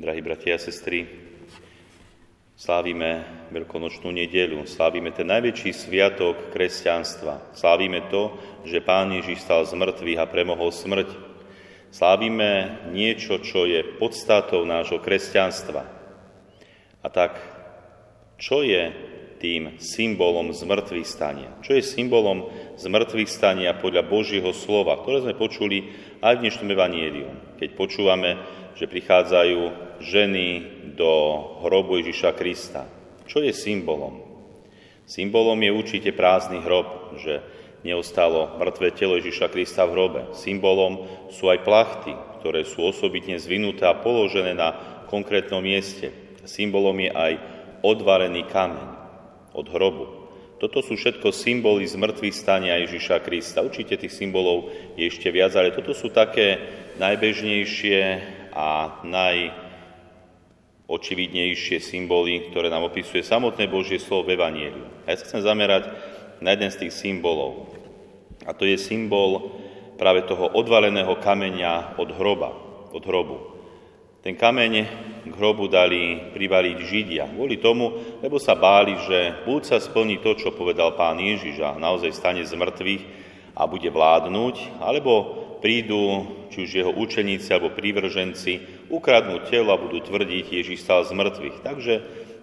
Drahí bratia a sestry, slávime Veľkonočnú nedelu, slávime ten najväčší sviatok kresťanstva. Slávime to, že Pán Ježiš stal z mŕtvych a premohol smrť. Slávime niečo, čo je podstatou nášho kresťanstva. A tak, čo je tým symbolom zmrtvých stania? Čo je symbolom zmrtvých stania podľa Božieho slova, ktoré sme počuli aj v dnešnom evaníliu, keď počúvame že prichádzajú ženy do hrobu Ježiša Krista. Čo je symbolom? Symbolom je určite prázdny hrob, že neostalo mŕtve telo Ježiša Krista v hrobe. Symbolom sú aj plachty, ktoré sú osobitne zvinuté a položené na konkrétnom mieste. Symbolom je aj odvarený kameň od hrobu. Toto sú všetko symboly zmrtvých stania Ježiša Krista. Určite tých symbolov je ešte viac, ale toto sú také najbežnejšie a najočividnejšie symboly, ktoré nám opisuje samotné Božie slovo v Evanieliu. Ja sa chcem zamerať na jeden z tých symbolov. A to je symbol práve toho odvaleného kameňa od hroba, od hrobu. Ten kameň k hrobu dali privaliť Židia. Kvôli tomu, lebo sa báli, že buď sa splní to, čo povedal pán Ježiš a naozaj stane z mŕtvych a bude vládnuť, alebo prídu, či už jeho učeníci alebo prívrženci, ukradnú telo a budú tvrdiť, Ježiš stal z mŕtvych. Takže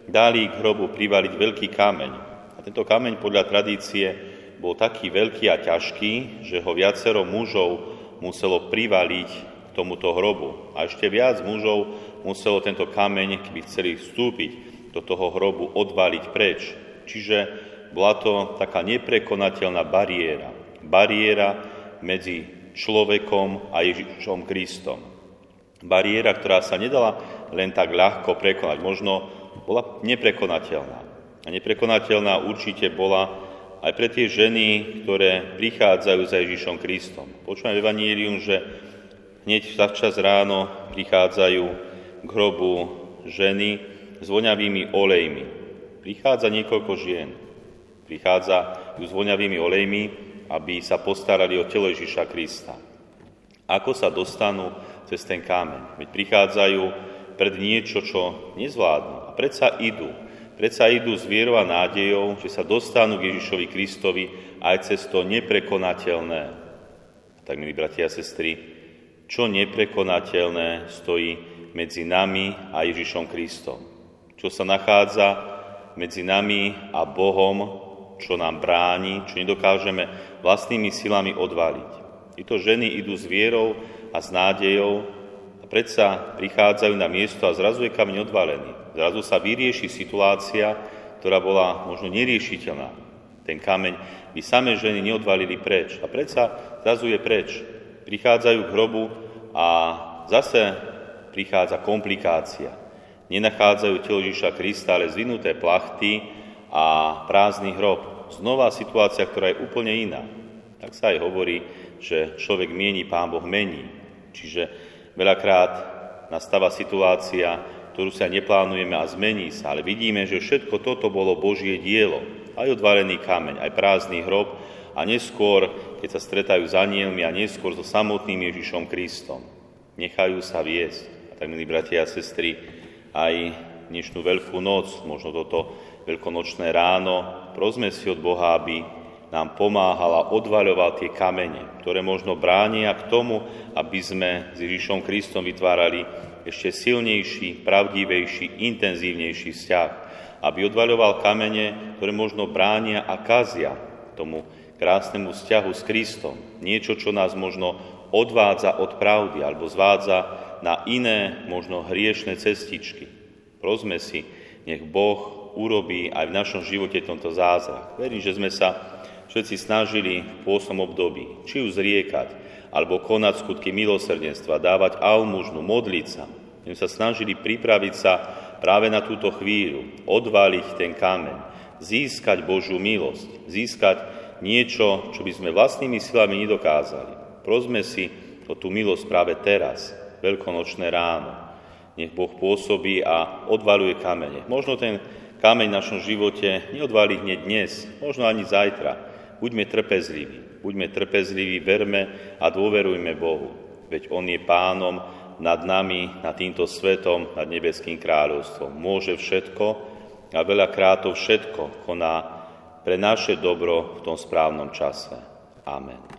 dali k hrobu privaliť veľký kameň. A tento kameň podľa tradície bol taký veľký a ťažký, že ho viacero mužov muselo privaliť tomuto hrobu. A ešte viac mužov muselo tento kameň, keby chceli vstúpiť do toho hrobu, odvaliť preč. Čiže bola to taká neprekonateľná bariéra. Bariéra medzi človekom a Ježišom Kristom. Bariéra, ktorá sa nedala len tak ľahko prekonať, možno bola neprekonateľná. A neprekonateľná určite bola aj pre tie ženy, ktoré prichádzajú za Ježišom Kristom. Počúvame v Evanílium, že hneď čas ráno prichádzajú k hrobu ženy s voňavými olejmi. Prichádza niekoľko žien. Prichádza s voňavými olejmi, aby sa postarali o telo Ježiša Krista. Ako sa dostanú cez ten kámeň? Veď prichádzajú pred niečo, čo nezvládnu. A predsa idú. Predsa idú s vierou a nádejou, že sa dostanú k Ježišovi Kristovi aj cez to neprekonateľné. Tak, milí bratia a sestry, čo neprekonateľné stojí medzi nami a Ježišom Kristom? Čo sa nachádza medzi nami a Bohom, čo nám bráni, čo nedokážeme vlastnými silami odvaliť. Títo ženy idú s vierou a s nádejou a predsa prichádzajú na miesto a zrazu je kameň odvalený. Zrazu sa vyrieši situácia, ktorá bola možno neriešiteľná. Ten kameň by samé ženy neodvalili preč. A predsa zrazu je preč. Prichádzajú k hrobu a zase prichádza komplikácia. Nenachádzajú telo Ježiša Krista, ale zvinuté plachty, a prázdny hrob. Znova situácia, ktorá je úplne iná. Tak sa aj hovorí, že človek mieni, pán Boh mení. Čiže veľakrát nastáva situácia, ktorú sa neplánujeme a zmení sa, ale vidíme, že všetko toto bolo Božie dielo. Aj odvarený kameň, aj prázdny hrob a neskôr, keď sa stretajú s anielmi a neskôr so samotným Ježišom Kristom. Nechajú sa viesť. A tak, milí bratia a sestry, aj dnešnú veľkú noc, možno toto veľkonočné ráno, prosme si od Boha, aby nám pomáhala odvaľovať tie kamene, ktoré možno bránia k tomu, aby sme s Ježišom Kristom vytvárali ešte silnejší, pravdivejší, intenzívnejší vzťah. Aby odvaľoval kamene, ktoré možno bránia a kazia tomu krásnemu vzťahu s Kristom. Niečo, čo nás možno odvádza od pravdy alebo zvádza na iné, možno hriešne cestičky. Prosme si, nech Boh urobí aj v našom živote tento zázrak. Verím, že sme sa všetci snažili v pôsom období, či už zriekať, alebo konať skutky milosrdenstva, dávať almužnu, modliť sa. My sa snažili pripraviť sa práve na túto chvíľu, odváliť ten kameň, získať Božiu milosť, získať niečo, čo by sme vlastnými silami nedokázali. Prosme si o tú milosť práve teraz, veľkonočné ráno. Nech Boh pôsobí a odvaluje kamene. Možno ten kameň v našom živote neodvalí hneď dnes, možno ani zajtra. Buďme trpezliví, buďme trpezliví, verme a dôverujme Bohu. Veď On je pánom nad nami, nad týmto svetom, nad nebeským kráľovstvom. Môže všetko a veľakrát to všetko koná pre naše dobro v tom správnom čase. Amen.